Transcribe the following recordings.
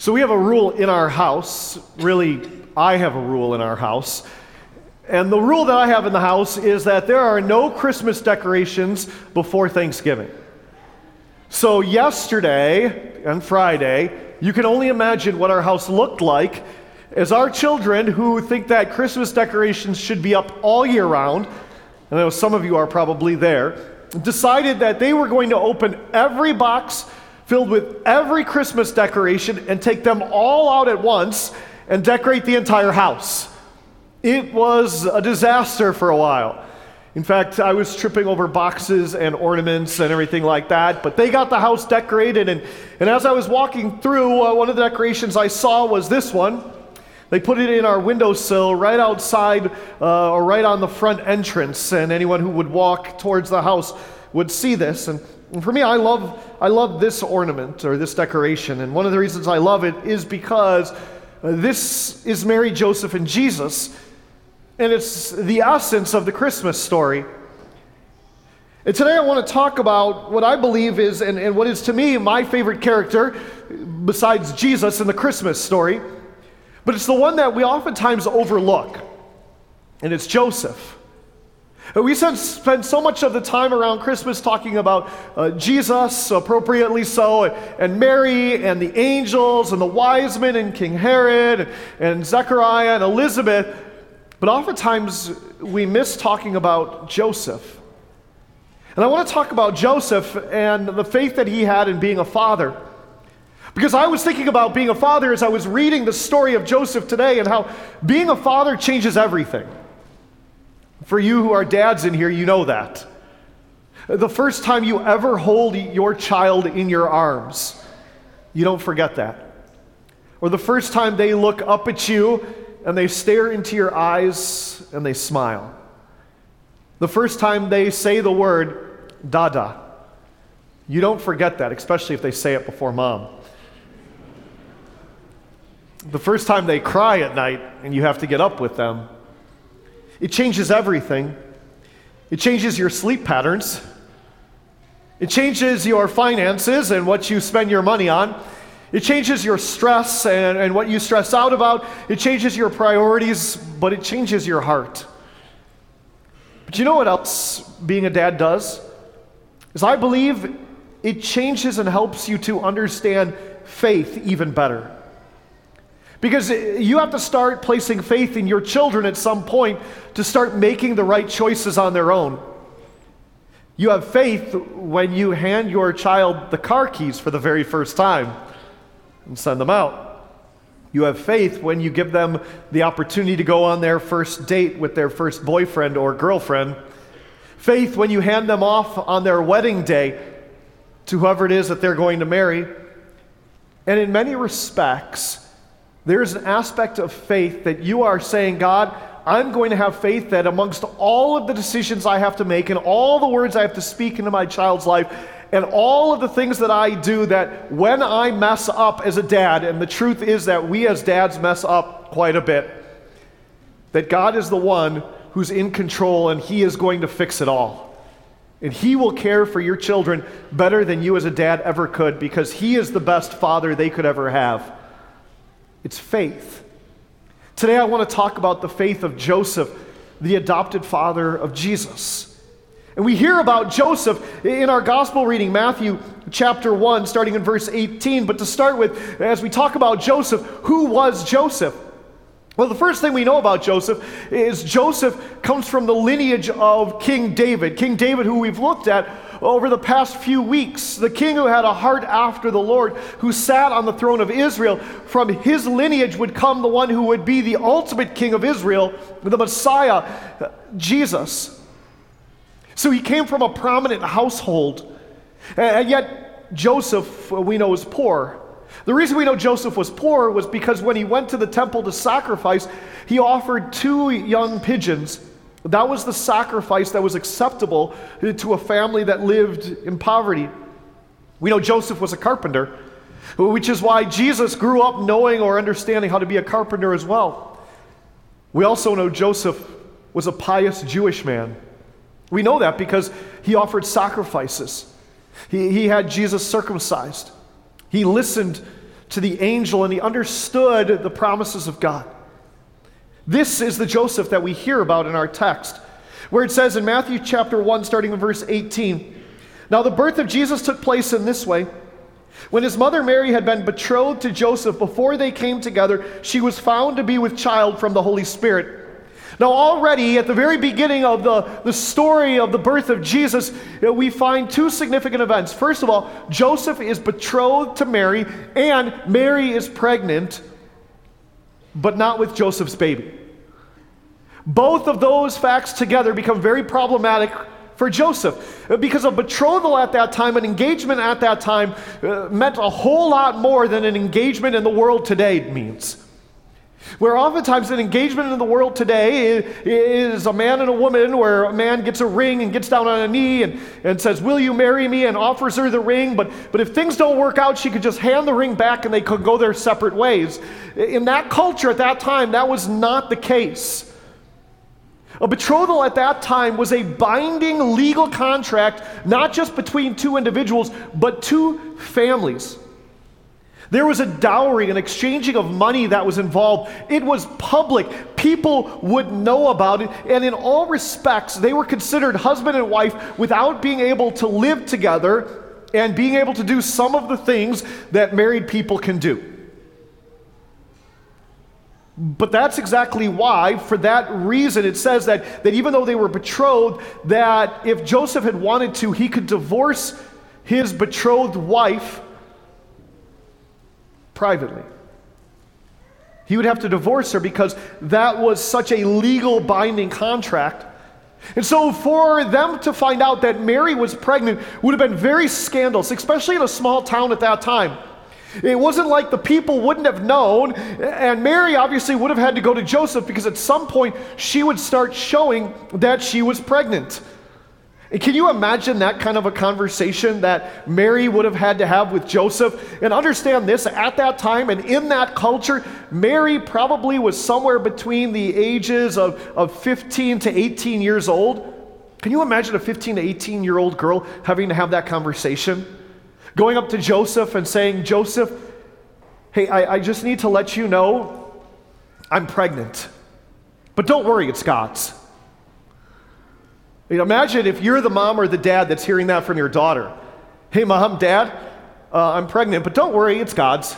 So we have a rule in our house. Really, I have a rule in our house. And the rule that I have in the house is that there are no Christmas decorations before Thanksgiving. So, yesterday and Friday, you can only imagine what our house looked like as our children, who think that Christmas decorations should be up all year round, and I know some of you are probably there, decided that they were going to open every box filled with every Christmas decoration and take them all out at once and decorate the entire house. It was a disaster for a while. In fact, I was tripping over boxes and ornaments and everything like that, but they got the house decorated. And, and as I was walking through, uh, one of the decorations I saw was this one. They put it in our windowsill right outside uh, or right on the front entrance, and anyone who would walk towards the house would see this. And, for me, I love, I love this ornament or this decoration. And one of the reasons I love it is because uh, this is Mary, Joseph, and Jesus, and it's the essence of the Christmas story. And today I want to talk about what I believe is, and, and what is to me my favorite character, besides Jesus in the Christmas story. But it's the one that we oftentimes overlook, and it's Joseph. We spend so much of the time around Christmas talking about uh, Jesus, appropriately so, and Mary, and the angels, and the wise men, and King Herod, and Zechariah, and Elizabeth. But oftentimes we miss talking about Joseph. And I want to talk about Joseph and the faith that he had in being a father. Because I was thinking about being a father as I was reading the story of Joseph today and how being a father changes everything. For you who are dads in here, you know that. The first time you ever hold your child in your arms, you don't forget that. Or the first time they look up at you and they stare into your eyes and they smile. The first time they say the word, dada, you don't forget that, especially if they say it before mom the first time they cry at night and you have to get up with them, it changes everything. It changes your sleep patterns. It changes your finances and what you spend your money on. It changes your stress and, and what you stress out about. It changes your priorities, but it changes your heart. But you know what else being a dad does? Is I believe it changes and helps you to understand faith even better. Because you have to start placing faith in your children at some point to start making the right choices on their own. You have faith when you hand your child the car keys for the very first time and send them out. You have faith when you give them the opportunity to go on their first date with their first boyfriend or girlfriend. Faith when you hand them off on their wedding day to whoever it is that they're going to marry. And in many respects, there's an aspect of faith that you are saying, God, I'm going to have faith that amongst all of the decisions I have to make and all the words I have to speak into my child's life and all of the things that I do, that when I mess up as a dad, and the truth is that we as dads mess up quite a bit, that God is the one who's in control and He is going to fix it all. And He will care for your children better than you as a dad ever could because He is the best father they could ever have. It's faith. Today, I want to talk about the faith of Joseph, the adopted father of Jesus. And we hear about Joseph in our gospel reading, Matthew chapter 1, starting in verse 18. But to start with, as we talk about Joseph, who was Joseph? Well, the first thing we know about Joseph is Joseph comes from the lineage of King David. King David, who we've looked at over the past few weeks, the king who had a heart after the Lord, who sat on the throne of Israel, from his lineage would come the one who would be the ultimate king of Israel, the Messiah, Jesus. So he came from a prominent household. And yet, Joseph, uh, we know, is poor. The reason we know Joseph was poor was because when he went to the temple to sacrifice, he offered two young pigeons that was the sacrifice that was acceptable to a family that lived in poverty. We know Joseph was a carpenter, which is why Jesus grew up knowing or understanding how to be a carpenter as well. We also know Joseph was a pious Jewish man. We know that because he offered sacrifices. He, he had Jesus circumcised. He listened to the angel and he understood the promises of God. This is the Joseph that we hear about in our text, where it says in Matthew chapter 1, starting in verse 18 Now the birth of Jesus took place in this way. When his mother Mary had been betrothed to Joseph before they came together, she was found to be with child from the Holy Spirit. Now, already at the very beginning of the, the story of the birth of Jesus, uh, we find two significant events. First of all, Joseph is betrothed to Mary, and Mary is pregnant, but not with Joseph's baby. Both of those facts together become very problematic for Joseph. Because a betrothal at that time, an engagement at that time, uh, meant a whole lot more than an engagement in the world today means. Where oftentimes an engagement in the world today is a man and a woman, where a man gets a ring and gets down on a knee and, and says, Will you marry me? and offers her the ring. But, but if things don't work out, she could just hand the ring back and they could go their separate ways. In that culture at that time, that was not the case. A betrothal at that time was a binding legal contract, not just between two individuals, but two families. There was a dowry, an exchanging of money that was involved. It was public. People would know about it. And in all respects, they were considered husband and wife without being able to live together and being able to do some of the things that married people can do. But that's exactly why, for that reason, it says that, that even though they were betrothed, that if Joseph had wanted to, he could divorce his betrothed wife privately. He would have to divorce her because that was such a legal binding contract. And so, for them to find out that Mary was pregnant would have been very scandalous, especially in a small town at that time. It wasn't like the people wouldn't have known, and Mary obviously would have had to go to Joseph because at some point she would start showing that she was pregnant. And can you imagine that kind of a conversation that Mary would have had to have with Joseph? And understand this at that time and in that culture, Mary probably was somewhere between the ages of, of 15 to 18 years old. Can you imagine a 15 to 18 year old girl having to have that conversation? Going up to Joseph and saying, Joseph, hey, I, I just need to let you know I'm pregnant. But don't worry, it's God's. Imagine if you're the mom or the dad that's hearing that from your daughter. Hey, mom, dad, uh, I'm pregnant, but don't worry, it's God's.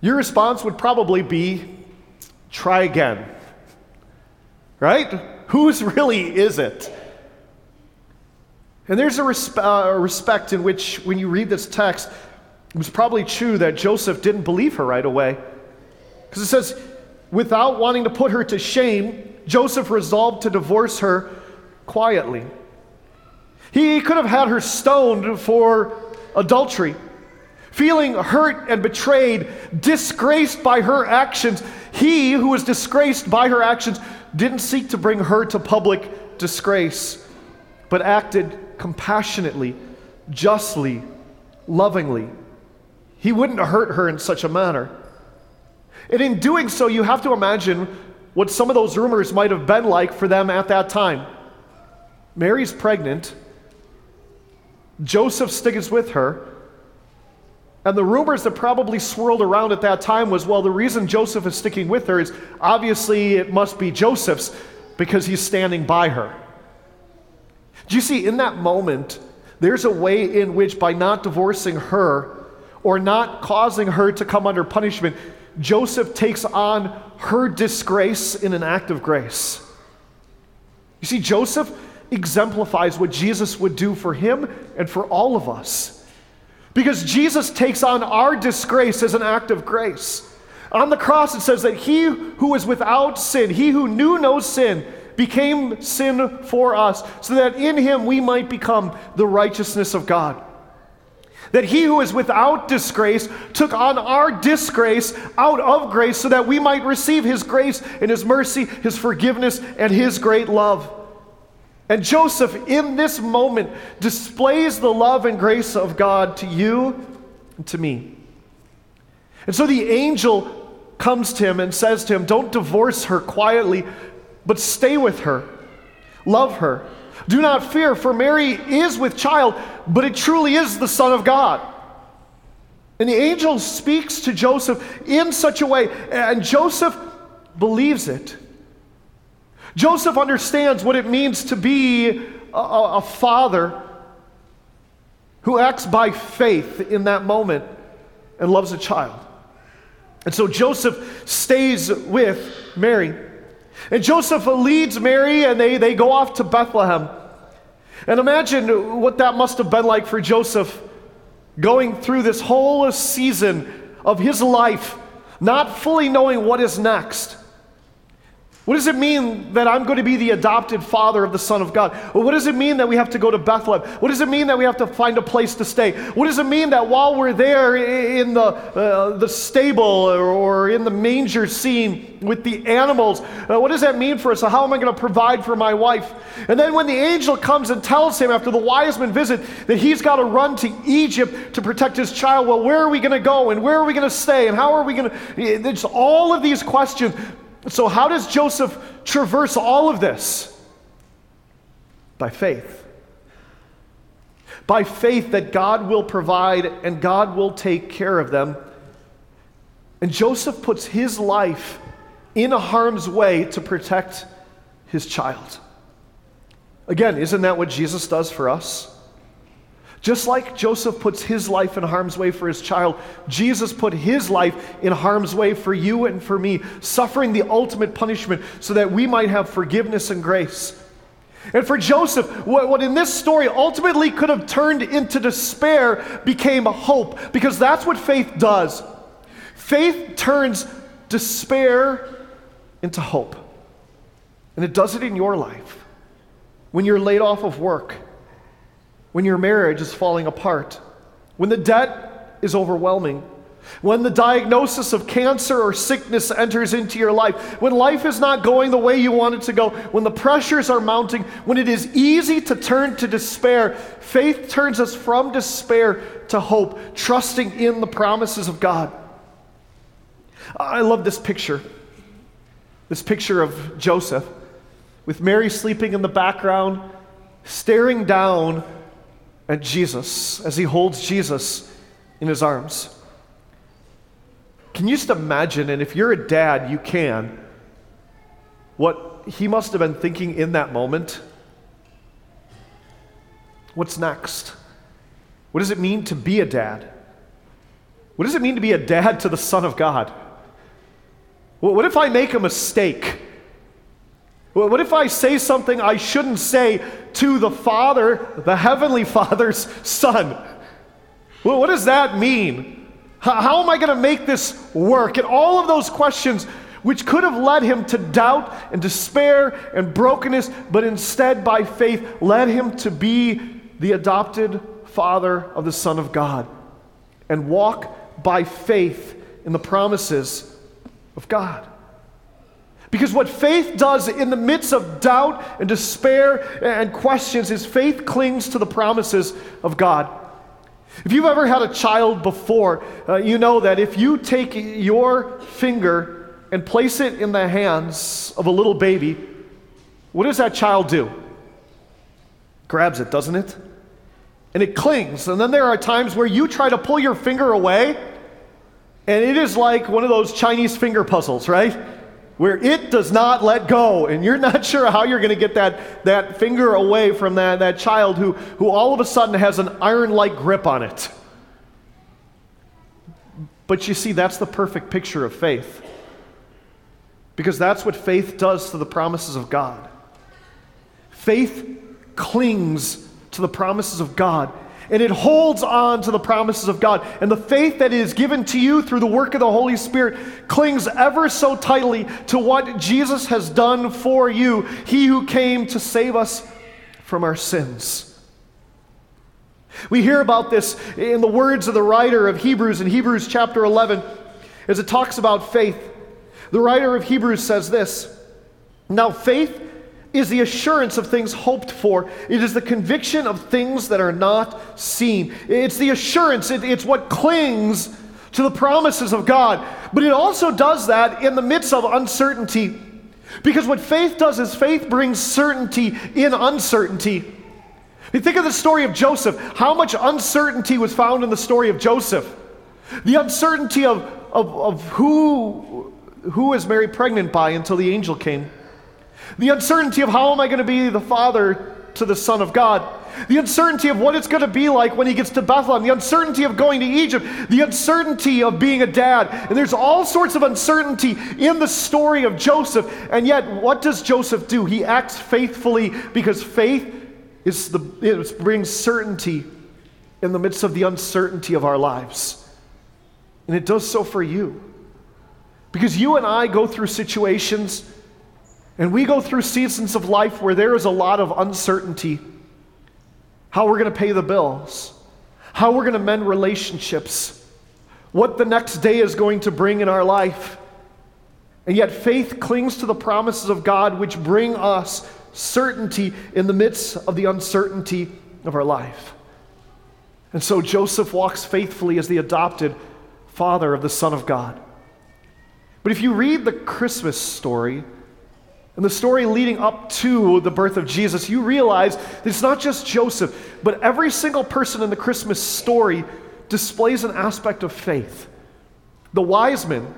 Your response would probably be, try again. Right? Whose really is it? And there's a, uh, respect in which, when you read this text, it was probably true that Joseph didn't believe her right away. Because it says, without wanting to put her to shame, Joseph resolved to divorce her quietly. He could have had her stoned for adultery. Feeling hurt and betrayed, disgraced by her actions, he who was disgraced by her actions didn't seek to bring her to public disgrace, but acted compassionately, justly, lovingly. He wouldn't hurt her in such a manner. And in doing so, you have to imagine what some of those rumors might have been like for them at that time. Mary's pregnant, Joseph sticks with her. And the rumors that probably swirled around at that time was well, the reason Joseph is sticking with her is obviously it must be Joseph's because he's standing by her. Do you see, in that moment, there's a way in which by not divorcing her or not causing her to come under punishment, Joseph takes on her disgrace in an act of grace. You see, Joseph exemplifies what Jesus would do for him and for all of us. Because Jesus takes on our disgrace as an act of grace. On the cross, it says that he who was without sin, he who knew no sin, became sin for us, so that in him we might become the righteousness of God. That he who is without disgrace took on our disgrace out of grace, so that we might receive his grace and his mercy, his forgiveness, and his great love. And Joseph, in this moment, displays the love and grace of God to you and to me. And so the angel comes to him and says to him, Don't divorce her quietly, but stay with her, love her. Do not fear, for Mary is with child, but it truly is the Son of God. And the angel speaks to Joseph in such a way, and Joseph believes it. Joseph understands what it means to be a, a, father who acts by faith in that moment and loves a child. And so Joseph stays with Mary. And Joseph leads Mary, and they, they go off to Bethlehem. And imagine what that must have been like for Joseph going through this whole season of his life, not fully knowing what is next. What does it mean that I'm going to be the adopted father of the Son of God? Well, what does it mean that we have to go to Bethlehem? What does it mean that we have to find a place to stay? What does it mean that while we're there in the, uh, the stable or in the manger scene with the animals, uh, what does that mean for us? So how am I going to provide for my wife? And then when the angel comes and tells him after the wise men visit that he's got to run to Egypt to protect his child, well, where are we going to go? And where are we going to stay? And how are we going to? It's all of these questions. So, how does Joseph traverse all of this? By faith. By faith that God will provide and God will take care of them. And Joseph puts his life in harm's way to protect his child. Again, isn't that what Jesus does for us? Just like Joseph puts his life in harm's way for his child, Jesus put his life in harm's way for you and for me, suffering the ultimate punishment so that we might have forgiveness and grace. And for Joseph, what, what, in this story ultimately could have turned into despair became hope, because that's what faith does. Faith turns despair into hope. And it does it in your life. When you're laid off of work, when your marriage is falling apart, when the debt is overwhelming, when the diagnosis of cancer or sickness enters into your life, when life is not going the way you want it to go, when the pressures are mounting, when it is easy to turn to despair, faith turns us from despair to hope, trusting in the promises of God. I love this picture. This picture of Joseph with Mary sleeping in the background, staring down at Jesus as he holds Jesus in his arms. Can you just imagine, and if you're a dad, you can, what he must have been thinking in that moment? What's next? What does it mean to be a dad? What does it mean to be a dad to the Son of God? What if I make a mistake? What if I say something I shouldn't say to the Father, the Heavenly Father's Son? Well, what does that mean? How, how am I going to make this work? And all of those questions, which could have led him to doubt and despair and brokenness, but instead, by faith, led him to be the adopted father of the Son of God and walk by faith in the promises of God. Because what faith does in the midst of doubt and despair and questions is faith clings to the promises of God. If you've ever had a child before, uh, you know that if you take your finger and place it in the hands of a little baby, what does that child do? Grabs it, doesn't it? And it clings. And then there are times where you try to pull your finger away, and it is like one of those Chinese finger puzzles, right? Where it does not let go, and you're not sure how you're going to get that, that finger away from that, that child who, who all of a sudden has an iron like grip on it. But you see, that's the perfect picture of faith. Because that's what faith does to the promises of God. Faith clings to the promises of God and it holds on to the promises of God. And the faith that is given to you through the work of the Holy Spirit clings ever so tightly to what Jesus has done for you, He who came to save us from our sins. We hear about this in the words of the writer of Hebrews in Hebrews chapter 11 as it talks about faith. The writer of Hebrews says this Now, faith is the assurance of things hoped for. It is the conviction of things that are not seen. It's the assurance, it, it's what clings to the promises of God. But it also does that in the midst of uncertainty. Because what faith does is faith brings certainty in uncertainty. You think of the story of Joseph. How much uncertainty was found in the story of Joseph? The uncertainty of, of, of who, who is Mary pregnant by until the angel came. The uncertainty of how am I going to be the father to the Son of God. The uncertainty of what it's going to be like when he gets to Bethlehem. The uncertainty of going to Egypt. The uncertainty of being a dad. And there's all sorts of uncertainty in the story of Joseph. And yet, what does Joseph do? He acts faithfully because faith is the, it brings certainty in the midst of the uncertainty of our lives. And it does so for you. Because you and I go through situations and we go through seasons of life where there is a lot of uncertainty. How we're going to pay the bills, how we're going to mend relationships, what the next day is going to bring in our life. And yet, faith clings to the promises of God, which bring us certainty in the midst of the uncertainty of our life. And so, Joseph walks faithfully as the adopted father of the Son of God. But if you read the Christmas story, and the story leading up to the birth of Jesus, you realize that it's not just Joseph, but every single person in the Christmas story displays an aspect of faith. The wise men,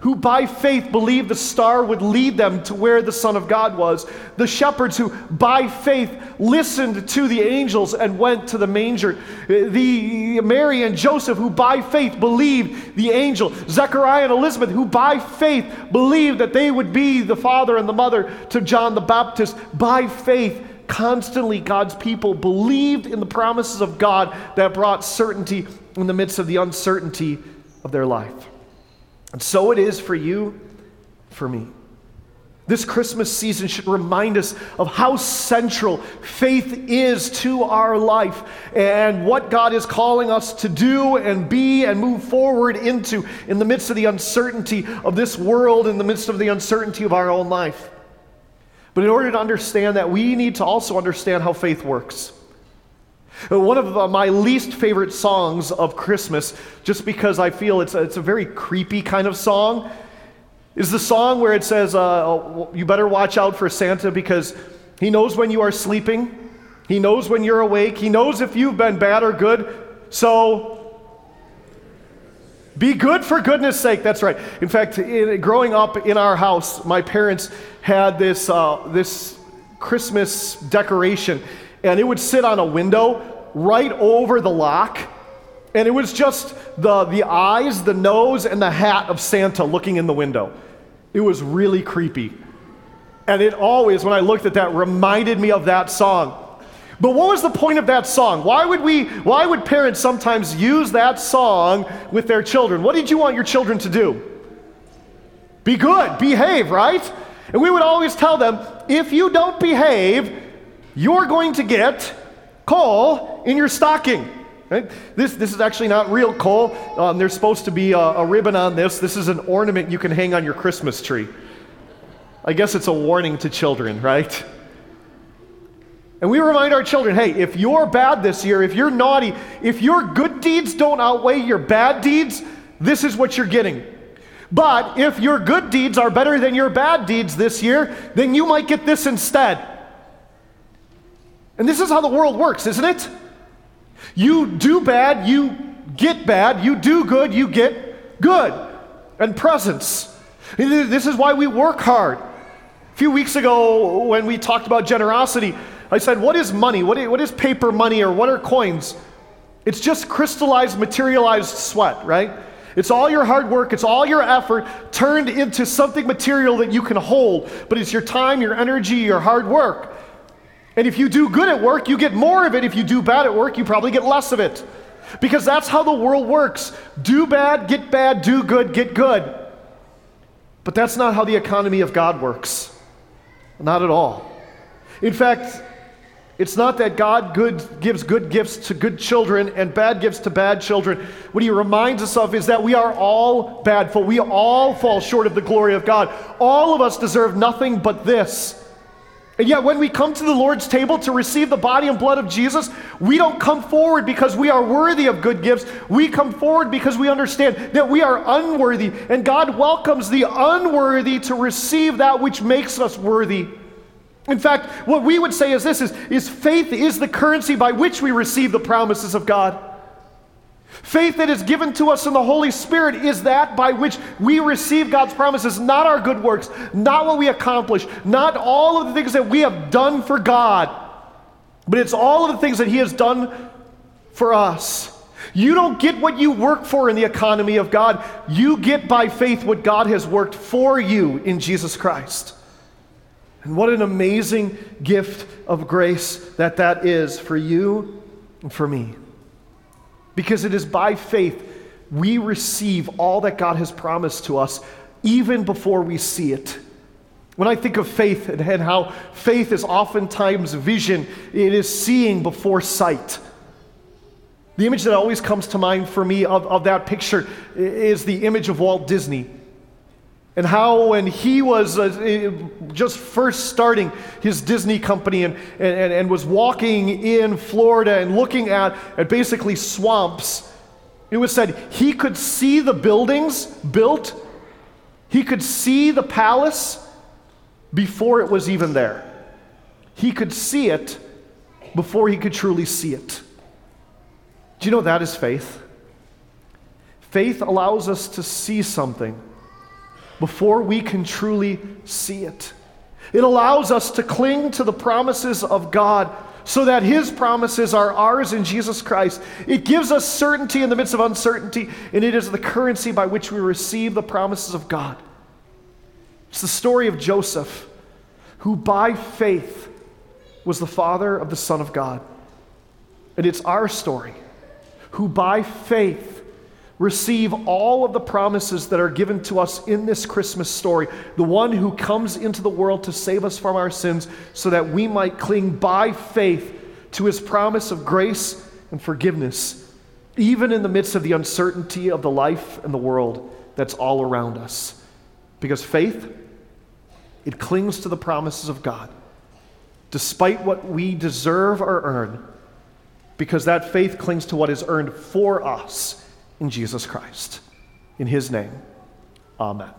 who by faith believed the star would lead them to where the Son of God was. The shepherds who by faith listened to the angels and went to the manger. The Mary and Joseph who by faith believed the angel. Zechariah and Elizabeth who by faith believed that they would be the father and the mother to John the Baptist. By faith, constantly God's people believed in the promises of God that brought certainty in the midst of the uncertainty of their life. And so it is for you, for me. This Christmas season should remind us of how central faith is to our life and what God is calling us to do and be and move forward into in the midst of the uncertainty of this world, in the midst of the uncertainty of our own life. But in order to understand that, we need to also understand how faith works. One of uh, my least favorite songs of Christmas, just because I feel it's a, it's a very creepy kind of song, is the song where it says, uh, oh, You better watch out for Santa because he knows when you are sleeping, he knows when you're awake, he knows if you've been bad or good. So be good for goodness sake. That's right. In fact, in, growing up in our house, my parents had this, uh, this Christmas decoration and it would sit on a window right over the lock. And it was just the, the eyes, the nose, and the hat of Santa looking in the window. It was really creepy. And it always, when I looked at that, reminded me of that song. But what was the point of that song? Why would we why would parents sometimes use that song with their children? What did you want your children to do? Be good, behave, right? And we would always tell them, if you don't behave, you're going to get coal in your stocking. Right? This, this is actually not real coal. Um, there's supposed to be a, a ribbon on this. This is an ornament you can hang on your Christmas tree. I guess it's a warning to children, right? And we remind our children hey, if you're bad this year, if you're naughty, if your good deeds don't outweigh your bad deeds, this is what you're getting. But if your good deeds are better than your bad deeds this year, then you might get this instead. And this is how the world works, isn't it? You do bad, you get bad. You do good, you get good. And presents. This is why we work hard. A few weeks ago, when we talked about generosity, I said, What is money? What is, paper money or what are coins? It's just crystallized, materialized sweat, right? It's all your hard work, it's all your effort turned into something material that you can hold, but it's your time, your energy, your hard work. And if you do good at work, you get more of it. If you do bad at work, you probably get less of it. Because that's how the world works do bad, get bad, do good, get good. But that's not how the economy of God works. Not at all. In fact, it's not that God good, gives good gifts to good children and bad gifts to bad children. What he reminds us of is that we are all bad, for we all fall short of the glory of God. All of us deserve nothing but this and yet, when we come to the Lord's table to receive the body and blood of Jesus, we don't come forward because we are worthy of good gifts. We come forward because we understand that we are unworthy. And God welcomes the unworthy to receive that which makes us worthy. In fact, what we would say is this is, is faith is the currency by which we receive the promises of God. Faith that is given to us in the Holy Spirit is that by which we receive God's promises, not our good works, not what we accomplish, not all of the things that we have done for God, but it's all of the things that He has done for us. You don't get what you work for in the economy of God. You get by faith what God has worked for you in Jesus Christ. And what an amazing gift of grace that that is for you and for me. Because it is by faith we receive all that God has promised to us even before we see it. When I think of faith and how faith is oftentimes vision, it is seeing before sight. The image that always comes to mind for me of, of that picture is the image of Walt Disney. And how, when he was uh, just first starting his Disney company and, and, and was walking in Florida and looking at, at basically swamps, it was said he could see the buildings built, he could see the palace before it was even there. He could see it before he could truly see it. Do you know that is faith? Faith allows us to see something before we can truly see it. It allows us to cling to the promises of God so that His promises are ours in Jesus Christ. It gives us certainty in the midst of uncertainty, and it is the currency by which we receive the promises of God. It's the story of Joseph, who by faith was the father of the Son of God. And it's our story who by faith receive all of the promises that are given to us in this Christmas story. The one who comes into the world to save us from our sins so that we might cling by faith to his promise of grace and forgiveness, even in the midst of the uncertainty of the life and the world that's all around us. Because faith, it clings to the promises of God, despite what we deserve or earn because that faith clings to what is earned for us in Jesus Christ. In his name, amen.